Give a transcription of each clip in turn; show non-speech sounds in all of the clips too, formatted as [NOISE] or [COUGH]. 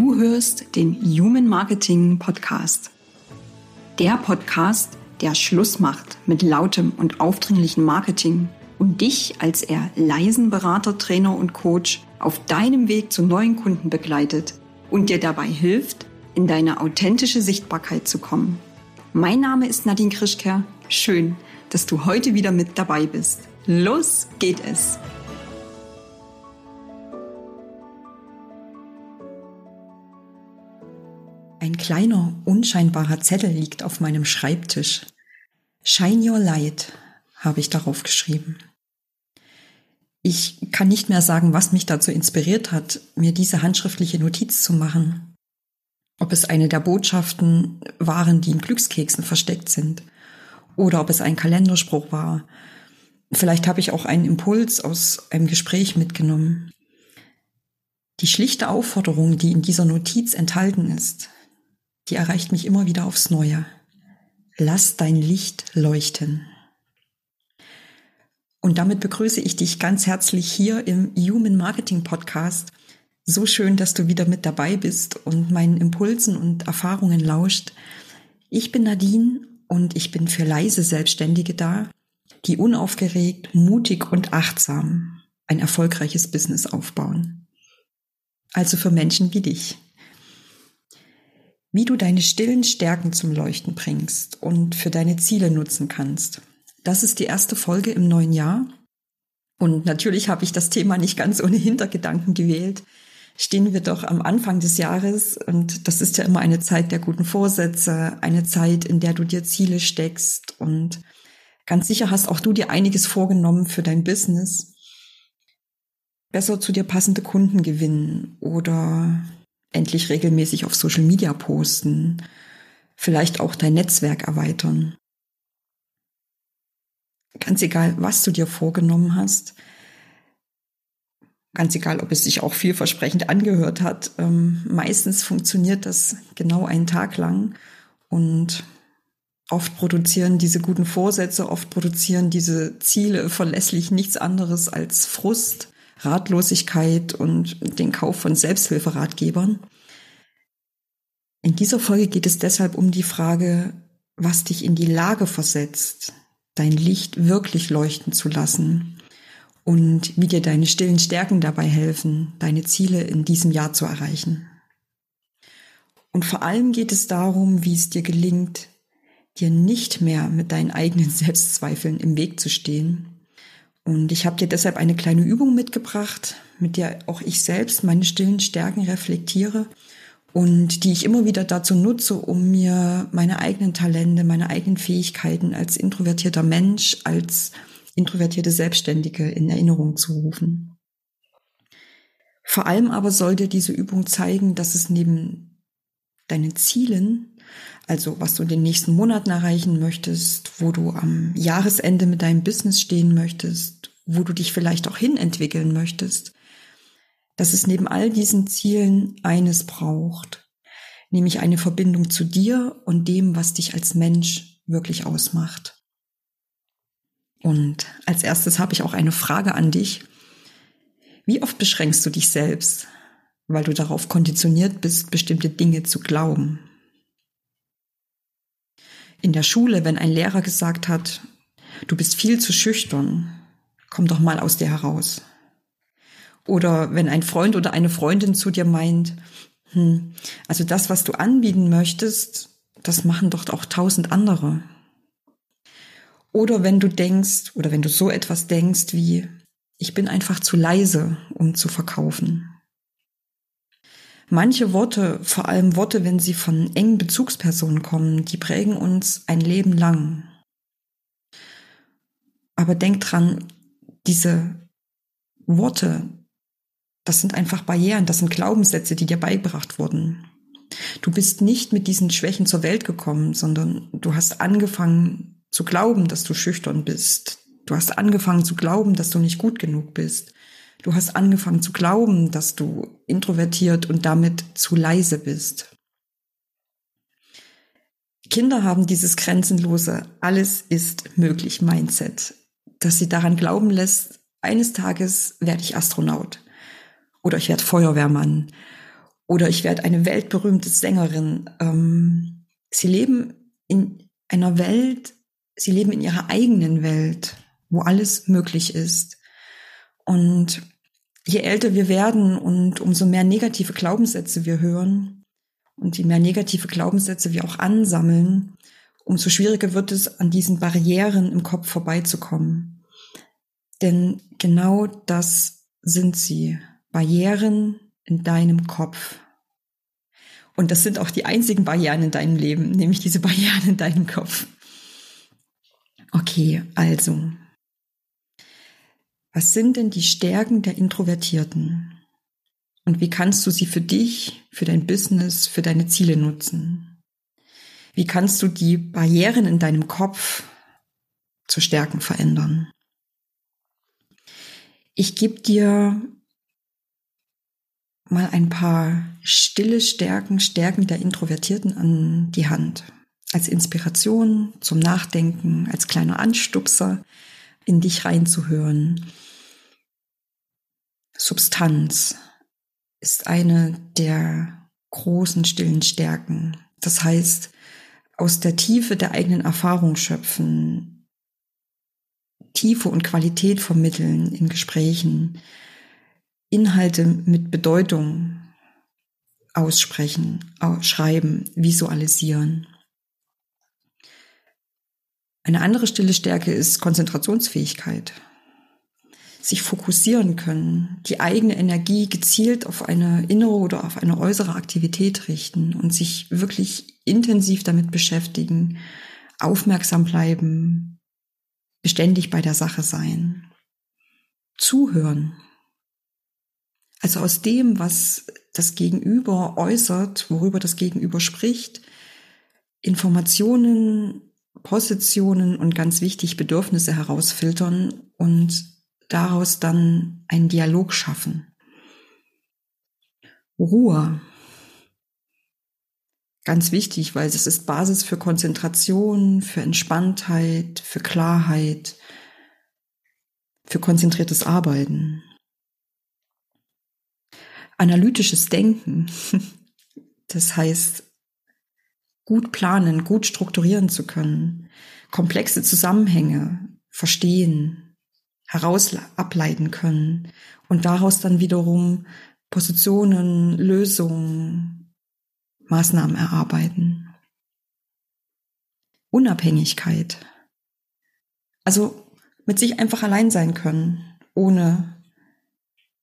Du hörst den Human Marketing Podcast. Der Podcast, der Schluss macht mit lautem und aufdringlichem Marketing und dich als eher leisen Berater, Trainer und Coach auf deinem Weg zu neuen Kunden begleitet und dir dabei hilft, in deine authentische Sichtbarkeit zu kommen. Mein Name ist Nadine Krischker. Schön, dass du heute wieder mit dabei bist. Los geht es! Ein kleiner, unscheinbarer Zettel liegt auf meinem Schreibtisch. Shine Your Light habe ich darauf geschrieben. Ich kann nicht mehr sagen, was mich dazu inspiriert hat, mir diese handschriftliche Notiz zu machen. Ob es eine der Botschaften waren, die in Glückskeksen versteckt sind, oder ob es ein Kalenderspruch war. Vielleicht habe ich auch einen Impuls aus einem Gespräch mitgenommen. Die schlichte Aufforderung, die in dieser Notiz enthalten ist, die erreicht mich immer wieder aufs Neue. Lass dein Licht leuchten. Und damit begrüße ich dich ganz herzlich hier im Human Marketing Podcast. So schön, dass du wieder mit dabei bist und meinen Impulsen und Erfahrungen lauscht. Ich bin Nadine und ich bin für leise Selbstständige da, die unaufgeregt, mutig und achtsam ein erfolgreiches Business aufbauen. Also für Menschen wie dich wie du deine stillen Stärken zum Leuchten bringst und für deine Ziele nutzen kannst. Das ist die erste Folge im neuen Jahr. Und natürlich habe ich das Thema nicht ganz ohne Hintergedanken gewählt. Stehen wir doch am Anfang des Jahres und das ist ja immer eine Zeit der guten Vorsätze, eine Zeit, in der du dir Ziele steckst und ganz sicher hast auch du dir einiges vorgenommen für dein Business. Besser zu dir passende Kunden gewinnen oder endlich regelmäßig auf Social Media posten, vielleicht auch dein Netzwerk erweitern. Ganz egal, was du dir vorgenommen hast, ganz egal, ob es sich auch vielversprechend angehört hat, ähm, meistens funktioniert das genau einen Tag lang und oft produzieren diese guten Vorsätze, oft produzieren diese Ziele verlässlich nichts anderes als Frust, Ratlosigkeit und den Kauf von Selbsthilferatgebern. In dieser Folge geht es deshalb um die Frage, was dich in die Lage versetzt, dein Licht wirklich leuchten zu lassen und wie dir deine stillen Stärken dabei helfen, deine Ziele in diesem Jahr zu erreichen. Und vor allem geht es darum, wie es dir gelingt, dir nicht mehr mit deinen eigenen [LAUGHS] Selbstzweifeln im Weg zu stehen und ich habe dir deshalb eine kleine Übung mitgebracht, mit der auch ich selbst meine stillen Stärken reflektiere und die ich immer wieder dazu nutze, um mir meine eigenen Talente, meine eigenen Fähigkeiten als introvertierter Mensch, als introvertierte Selbstständige in Erinnerung zu rufen. Vor allem aber sollte diese Übung zeigen, dass es neben deinen Zielen, also was du in den nächsten Monaten erreichen möchtest, wo du am Jahresende mit deinem Business stehen möchtest, wo du dich vielleicht auch hin entwickeln möchtest, dass es neben all diesen Zielen eines braucht, nämlich eine Verbindung zu dir und dem, was dich als Mensch wirklich ausmacht. Und als erstes habe ich auch eine Frage an dich. Wie oft beschränkst du dich selbst, weil du darauf konditioniert bist, bestimmte Dinge zu glauben? In der Schule, wenn ein Lehrer gesagt hat, du bist viel zu schüchtern, komm doch mal aus dir heraus. Oder wenn ein Freund oder eine Freundin zu dir meint, hm, also das, was du anbieten möchtest, das machen doch auch tausend andere. Oder wenn du denkst, oder wenn du so etwas denkst wie, ich bin einfach zu leise, um zu verkaufen. Manche Worte, vor allem Worte, wenn sie von engen Bezugspersonen kommen, die prägen uns ein Leben lang. Aber denk dran, diese Worte, das sind einfach Barrieren, das sind Glaubenssätze, die dir beigebracht wurden. Du bist nicht mit diesen Schwächen zur Welt gekommen, sondern du hast angefangen zu glauben, dass du schüchtern bist. Du hast angefangen zu glauben, dass du nicht gut genug bist. Du hast angefangen zu glauben, dass du introvertiert und damit zu leise bist. Kinder haben dieses grenzenlose Alles ist möglich Mindset, das sie daran glauben lässt, eines Tages werde ich Astronaut oder ich werde Feuerwehrmann Oder ich werde eine weltberühmte Sängerin. Ähm, sie leben in einer Welt, sie leben in ihrer eigenen Welt, wo alles möglich ist. Und je älter wir werden und umso mehr negative Glaubenssätze wir hören und je mehr negative Glaubenssätze wir auch ansammeln, umso schwieriger wird es, an diesen Barrieren im Kopf vorbeizukommen. Denn genau das sind sie. Barrieren in deinem Kopf. Und das sind auch die einzigen Barrieren in deinem Leben, nämlich diese Barrieren in deinem Kopf. Okay, also. Was sind denn die Stärken der Introvertierten? Und wie kannst du sie für dich, für dein Business, für deine Ziele nutzen? Wie kannst du die Barrieren in deinem Kopf zu Stärken verändern? Ich gebe dir mal ein paar stille Stärken, Stärken der Introvertierten an die Hand. Als Inspiration zum Nachdenken, als kleiner Anstupser in dich reinzuhören. Substanz ist eine der großen stillen Stärken. Das heißt, aus der Tiefe der eigenen Erfahrung schöpfen, Tiefe und Qualität vermitteln in Gesprächen, Inhalte mit Bedeutung aussprechen, schreiben, visualisieren. Eine andere stille Stärke ist Konzentrationsfähigkeit. Sich fokussieren können, die eigene Energie gezielt auf eine innere oder auf eine äußere Aktivität richten und sich wirklich intensiv damit beschäftigen, aufmerksam bleiben, beständig bei der Sache sein. Zuhören, also aus dem, was das Gegenüber äußert, worüber das Gegenüber spricht, Informationen, Positionen und ganz wichtig Bedürfnisse herausfiltern und daraus dann einen Dialog schaffen. Ruhe. Ganz wichtig, weil es ist Basis für Konzentration, für Entspanntheit, für Klarheit, für konzentriertes Arbeiten analytisches Denken. [LAUGHS] Das heißt, gut planen, gut strukturieren zu können, komplexe Zusammenhänge verstehen, heraus ableiten können und daraus dann wiederum Positionen, Lösungen, Maßnahmen erarbeiten. Unabhängigkeit. Also mit sich einfach allein sein können, ohne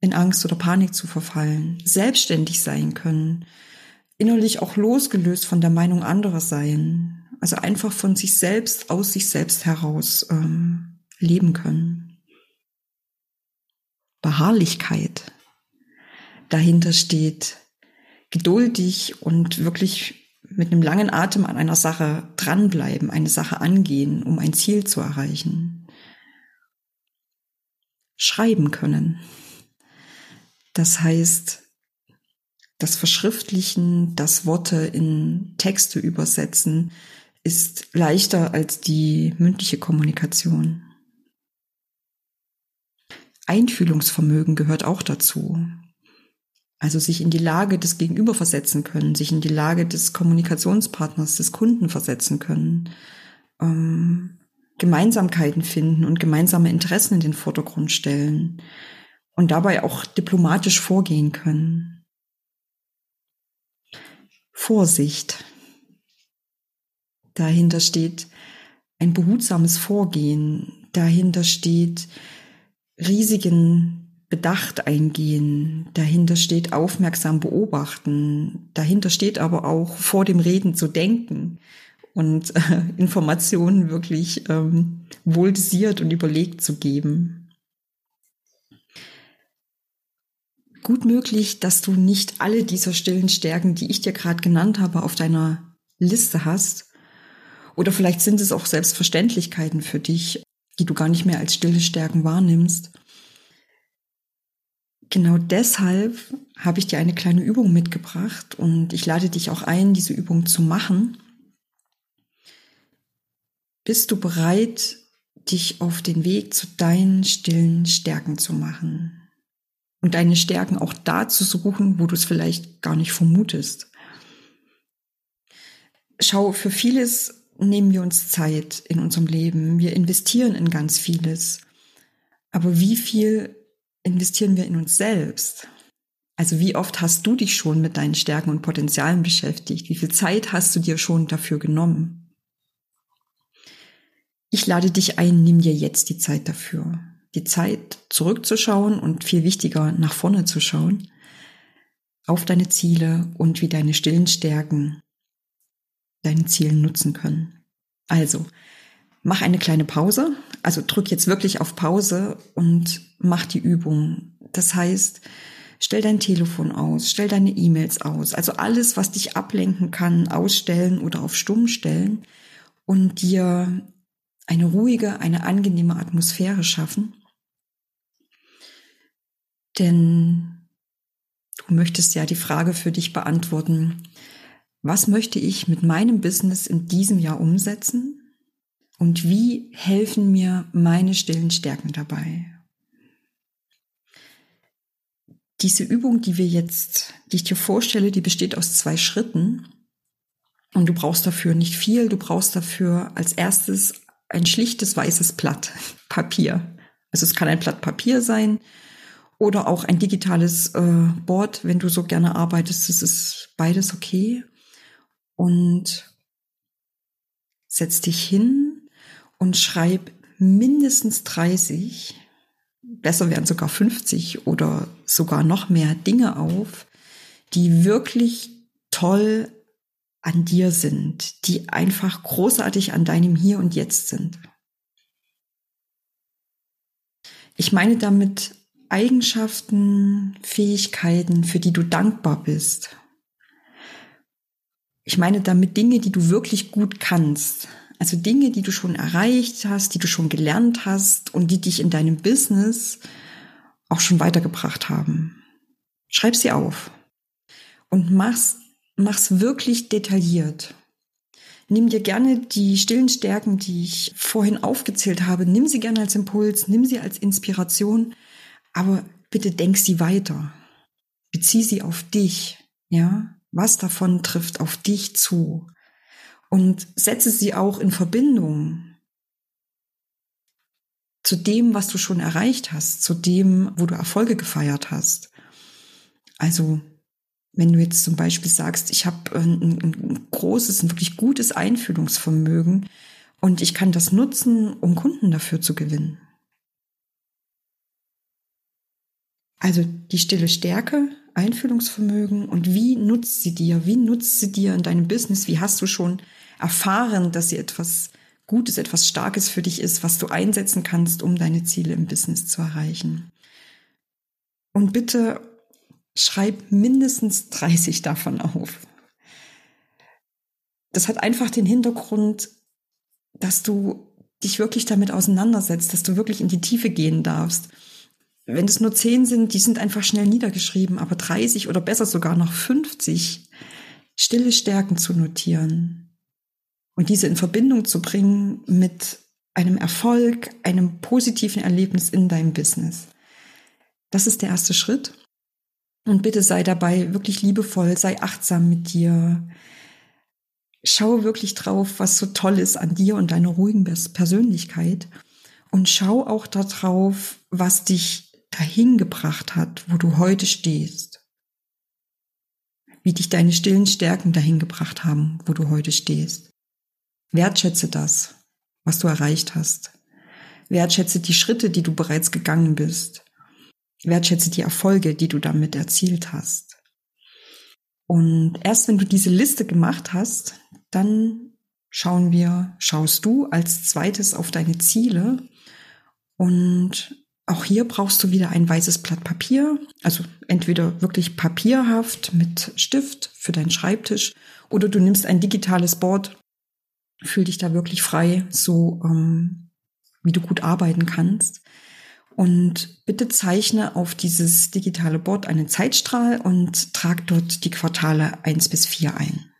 in Angst oder Panik zu verfallen, selbstständig sein können, innerlich auch losgelöst von der Meinung anderer sein, also einfach von sich selbst, aus sich selbst heraus ähm, leben können. Beharrlichkeit. Dahinter steht geduldig und wirklich mit einem langen Atem an einer Sache dranbleiben, eine Sache angehen, um ein Ziel zu erreichen. Schreiben können. Das heißt, das Verschriftlichen, das Worte in Texte übersetzen, ist leichter als die mündliche Kommunikation. Einfühlungsvermögen gehört auch dazu. Also sich in die Lage des Gegenüber versetzen können, sich in die Lage des Kommunikationspartners, des Kunden versetzen können, ähm, Gemeinsamkeiten finden und gemeinsame Interessen in den Vordergrund stellen, und dabei auch diplomatisch vorgehen können. Vorsicht. Dahinter steht ein behutsames Vorgehen. Dahinter steht riesigen Bedacht eingehen. Dahinter steht aufmerksam beobachten. Dahinter steht aber auch vor dem Reden zu denken und äh, Informationen wirklich ähm, wohl dosiert und überlegt zu geben. Gut möglich, dass du nicht alle dieser stillen Stärken, die ich dir gerade genannt habe, auf deiner Liste hast. Oder vielleicht sind es auch Selbstverständlichkeiten für dich, die du gar nicht mehr als stille Stärken wahrnimmst. Genau deshalb habe ich dir eine kleine Übung mitgebracht und ich lade dich auch ein, diese Übung zu machen. Bist du bereit, dich auf den Weg zu deinen stillen Stärken zu machen? Und deine Stärken auch da zu suchen, wo du es vielleicht gar nicht vermutest. Schau, für vieles nehmen wir uns Zeit in unserem Leben. Wir investieren in ganz vieles. Aber wie viel investieren wir in uns selbst? Also wie oft hast du dich schon mit deinen Stärken und Potenzialen beschäftigt? Wie viel Zeit hast du dir schon dafür genommen? Ich lade dich ein, nimm dir jetzt die Zeit dafür. Die Zeit zurückzuschauen und viel wichtiger nach vorne zu schauen auf deine Ziele und wie deine stillen Stärken deinen Zielen nutzen können. Also, mach eine kleine Pause, also drück jetzt wirklich auf Pause und mach die Übung. Das heißt, stell dein Telefon aus, stell deine E-Mails aus, also alles, was dich ablenken kann, ausstellen oder auf Stumm stellen und dir eine ruhige, eine angenehme Atmosphäre schaffen. Denn du möchtest ja die Frage für dich beantworten, was möchte ich mit meinem Business in diesem Jahr umsetzen? Und wie helfen mir meine stillen Stärken dabei? Diese Übung, die wir jetzt, die ich dir vorstelle, die besteht aus zwei Schritten. Und du brauchst dafür nicht viel. Du brauchst dafür als erstes ein schlichtes weißes Blatt Papier. Also es kann ein Blatt Papier sein oder auch ein digitales äh, Board, wenn du so gerne arbeitest. Das ist beides okay und setz dich hin und schreib mindestens 30, besser wären sogar 50 oder sogar noch mehr Dinge auf, die wirklich toll an dir sind, die einfach großartig an deinem Hier und Jetzt sind. Ich meine damit Eigenschaften, Fähigkeiten, für die du dankbar bist ich meine damit Dinge, die du wirklich gut kannst. Also Dinge, die du schon erreicht hast, die du schon gelernt hast und die dich in deinem Business auch schon weitergebracht haben. Schreib sie auf und mach's, mach's wirklich detailliert. Nimm dir gerne die stillen Stärken, die ich vorhin aufgezählt habe, nimm sie gerne als Impuls, nimm sie als Inspiration, aber bitte denk sie weiter. Bezieh sie auf dich, ja? Was davon trifft auf dich zu? Und setze sie auch in Verbindung zu dem, was du schon erreicht hast, zu dem, wo du Erfolge gefeiert hast. Also wenn du jetzt zum Beispiel sagst, ich habe ein, ein, großes, ein wirklich gutes Einfühlungsvermögen und ich kann das nutzen, um Kunden dafür zu gewinnen. Also die stille Stärke Einfühlungsvermögen und wie nutzt sie dir? Wie nutzt sie dir in deinem Business? Wie hast du schon erfahren, dass sie etwas Gutes, etwas Starkes für dich ist, was du einsetzen kannst, um deine Ziele im Business zu erreichen? Und bitte schreib mindestens 30 davon auf. Das hat einfach den Hintergrund, dass du dich wirklich damit auseinandersetzt, dass du wirklich in die Tiefe gehen darfst wenn es nur zehn sind, die sind einfach schnell niedergeschrieben, aber 30 oder besser sogar noch 50 stille Stärken zu notieren und diese in Verbindung zu bringen mit einem Erfolg, einem positiven Erlebnis in deinem Business. Das ist der erste Schritt. Und bitte sei dabei wirklich liebevoll, sei achtsam mit dir. Schau wirklich drauf, was so toll ist an dir und deiner ruhigen Persönlichkeit. Und schau auch darauf, was dich dahin gebracht hat, wo du heute stehst. Wie dich deine stillen Stärken dahin gebracht haben, wo du heute stehst. Wertschätze das, was du erreicht hast. Wertschätze die Schritte, die du bereits gegangen bist. Wertschätze die Erfolge, die du damit erzielt hast. Und erst wenn du diese Liste gemacht hast, dann schauen wir, schaust du als zweites auf deine Ziele und auch hier brauchst du wieder ein weißes Blatt Papier, also entweder wirklich papierhaft mit Stift für deinen Schreibtisch oder du nimmst ein digitales Board. Fühl dich da wirklich frei, so ähm, wie du gut arbeiten kannst. Und bitte zeichne auf dieses digitale Board einen Zeitstrahl und trag dort die Quartale eins bis vier ein.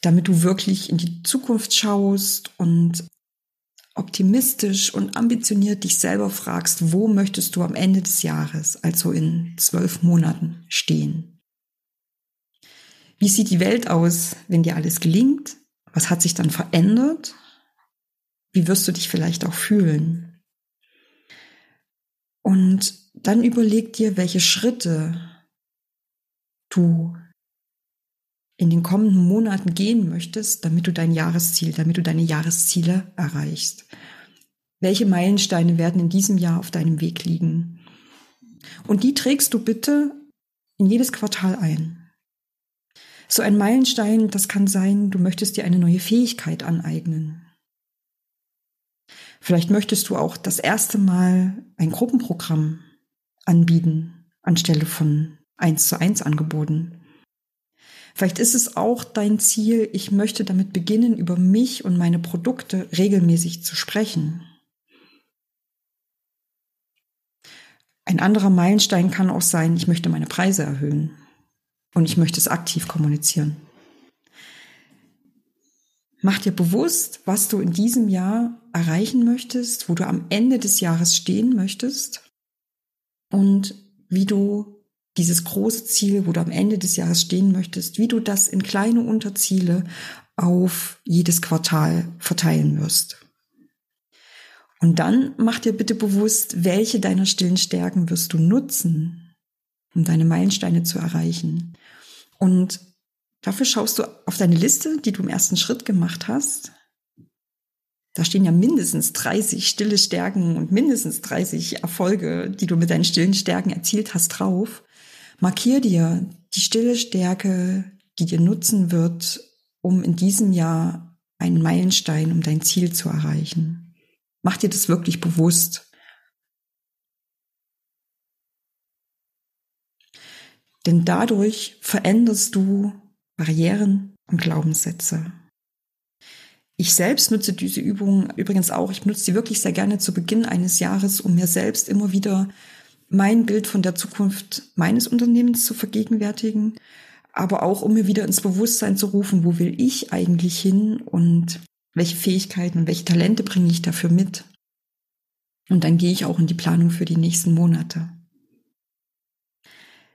Damit du wirklich in die Zukunft schaust und optimistisch und ambitioniert dich selber fragst, wo möchtest du am Ende des Jahres, also in zwölf Monaten, stehen? Wie sieht die Welt aus, wenn dir alles gelingt? Was hat sich dann verändert? Wie wirst du dich vielleicht auch fühlen? Und dann überleg dir, welche Schritte du in den kommenden Monaten gehen möchtest, damit du dein Jahresziel, damit du deine Jahresziele erreichst. Welche Meilensteine werden in diesem Jahr auf deinem Weg liegen? Und die trägst du bitte in jedes Quartal ein. So ein Meilenstein, das kann sein, du möchtest dir eine neue Fähigkeit aneignen. Vielleicht möchtest du auch das erste Mal ein Gruppenprogramm anbieten anstelle von eins zu eins Angeboten. Vielleicht ist es auch dein Ziel, ich möchte damit beginnen, über mich und meine Produkte regelmäßig zu sprechen. Ein anderer Meilenstein kann auch sein, ich möchte meine Preise erhöhen und ich möchte es aktiv kommunizieren. Mach dir bewusst, was du in diesem Jahr erreichen möchtest, wo du am Ende des Jahres stehen möchtest und wie du dieses große Ziel, wo du am Ende des Jahres stehen möchtest, wie du das in kleine Unterziele auf jedes Quartal verteilen wirst. Und dann mach dir bitte bewusst, welche deiner stillen Stärken wirst du nutzen, um deine Meilensteine zu erreichen. Und dafür schaust du auf deine Liste, die du im ersten Schritt gemacht hast. Da stehen ja mindestens 30 stille Stärken und mindestens 30 Erfolge, die du mit deinen stillen Stärken erzielt hast, drauf. Markier dir die stille Stärke, die dir nutzen wird, um in diesem Jahr einen Meilenstein, um dein Ziel zu erreichen. Mach dir das wirklich bewusst. Denn dadurch veränderst du Barrieren und Glaubenssätze. Ich selbst nutze diese Übung übrigens auch. Ich nutze sie wirklich sehr gerne zu Beginn eines Jahres, um mir selbst immer wieder mein Bild von der Zukunft meines Unternehmens zu vergegenwärtigen, aber auch um mir wieder ins Bewusstsein zu rufen, wo will ich eigentlich hin und welche Fähigkeiten und welche Talente bringe ich dafür mit. Und dann gehe ich auch in die Planung für die nächsten Monate.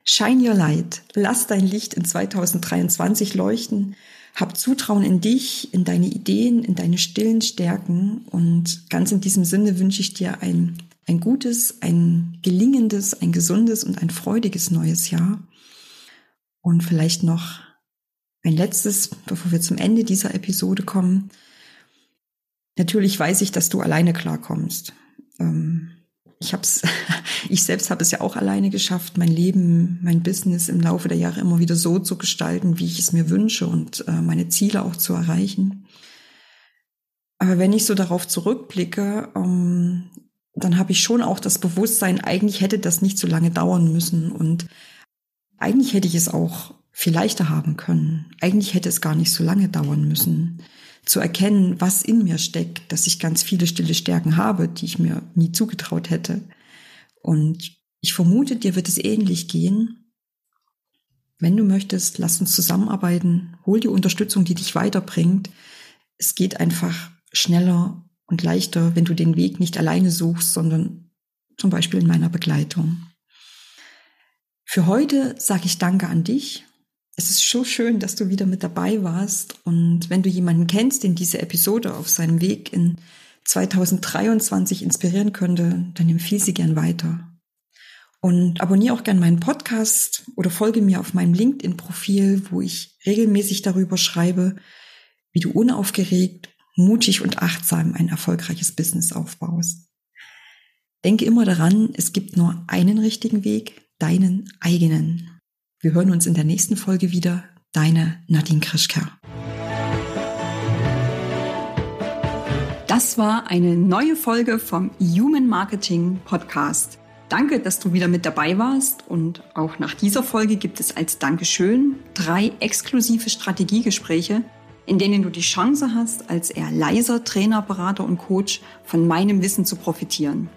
Shine your light. Lass dein Licht in 2023 leuchten. Hab Zutrauen in dich, in deine Ideen, in deine stillen Stärken. Und ganz in diesem Sinne wünsche ich dir ein, ein gutes, ein gelingendes, ein gesundes und ein freudiges neues Jahr. Und vielleicht noch ein letztes, bevor wir zum Ende dieser Episode kommen. Natürlich weiß ich, dass du alleine klarkommst. Ähm, ich hab's, [LAUGHS] ich selbst habe es ja auch alleine geschafft, mein Leben, mein Business im Laufe der Jahre immer wieder so zu gestalten, wie ich es mir wünsche und äh, meine Ziele auch zu erreichen. Aber wenn ich so darauf zurückblicke, ähm, dann habe ich schon auch das Bewusstsein, eigentlich hätte das nicht so lange dauern müssen und eigentlich hätte ich es auch viel leichter haben können. Eigentlich hätte es gar nicht so lange dauern müssen zu erkennen, was in mir steckt, dass ich ganz viele stille Stärken habe, die ich mir nie zugetraut hätte. Und ich vermute, dir wird es ähnlich gehen. Wenn du möchtest, lass uns zusammenarbeiten, hol die Unterstützung, die dich weiterbringt. Es geht einfach schneller und leichter, wenn du den Weg nicht alleine suchst, sondern zum Beispiel in meiner Begleitung. Für heute sage ich Danke an dich es ist so schön, dass du wieder mit dabei warst. Und wenn du jemanden kennst, den diese Episode auf seinem Weg in 2023 inspirieren könnte, dann empfiehl sie gern weiter. Und abonniere auch gern meinen Podcast oder folge mir auf meinem LinkedIn-Profil, wo ich regelmäßig darüber schreibe, wie du unaufgeregt, mutig und achtsam ein erfolgreiches Business aufbaust. Denke immer daran, es gibt nur einen richtigen Weg, deinen eigenen. Wir hören uns in der nächsten Folge wieder. Deine Nadine Krischker. Das war eine neue Folge vom Human Marketing Podcast. Danke, dass du wieder mit dabei warst und auch nach dieser Folge gibt es als Dankeschön drei exklusive Strategiegespräche, in denen du die Chance hast, als eher leiser Trainer, Berater und Coach von meinem Wissen zu profitieren.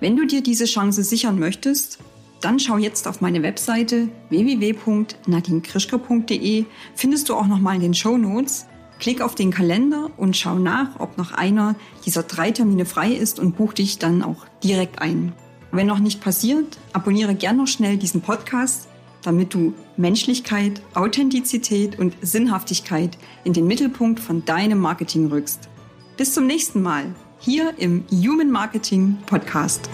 Wenn du dir diese Chance sichern möchtest, dann schau jetzt auf meine Webseite www.nadinekrischker.de. Findest du auch nochmal in den Show Notes Klick auf den Kalender und schau nach, ob noch einer dieser drei Termine frei ist und buch dich dann auch direkt ein. Wenn noch nicht passiert, abonniere gern noch schnell diesen Podcast, damit du Menschlichkeit, Authentizität und Sinnhaftigkeit in den Mittelpunkt von deinem Marketing rückst. Bis zum nächsten Mal hier im Human Marketing Podcast.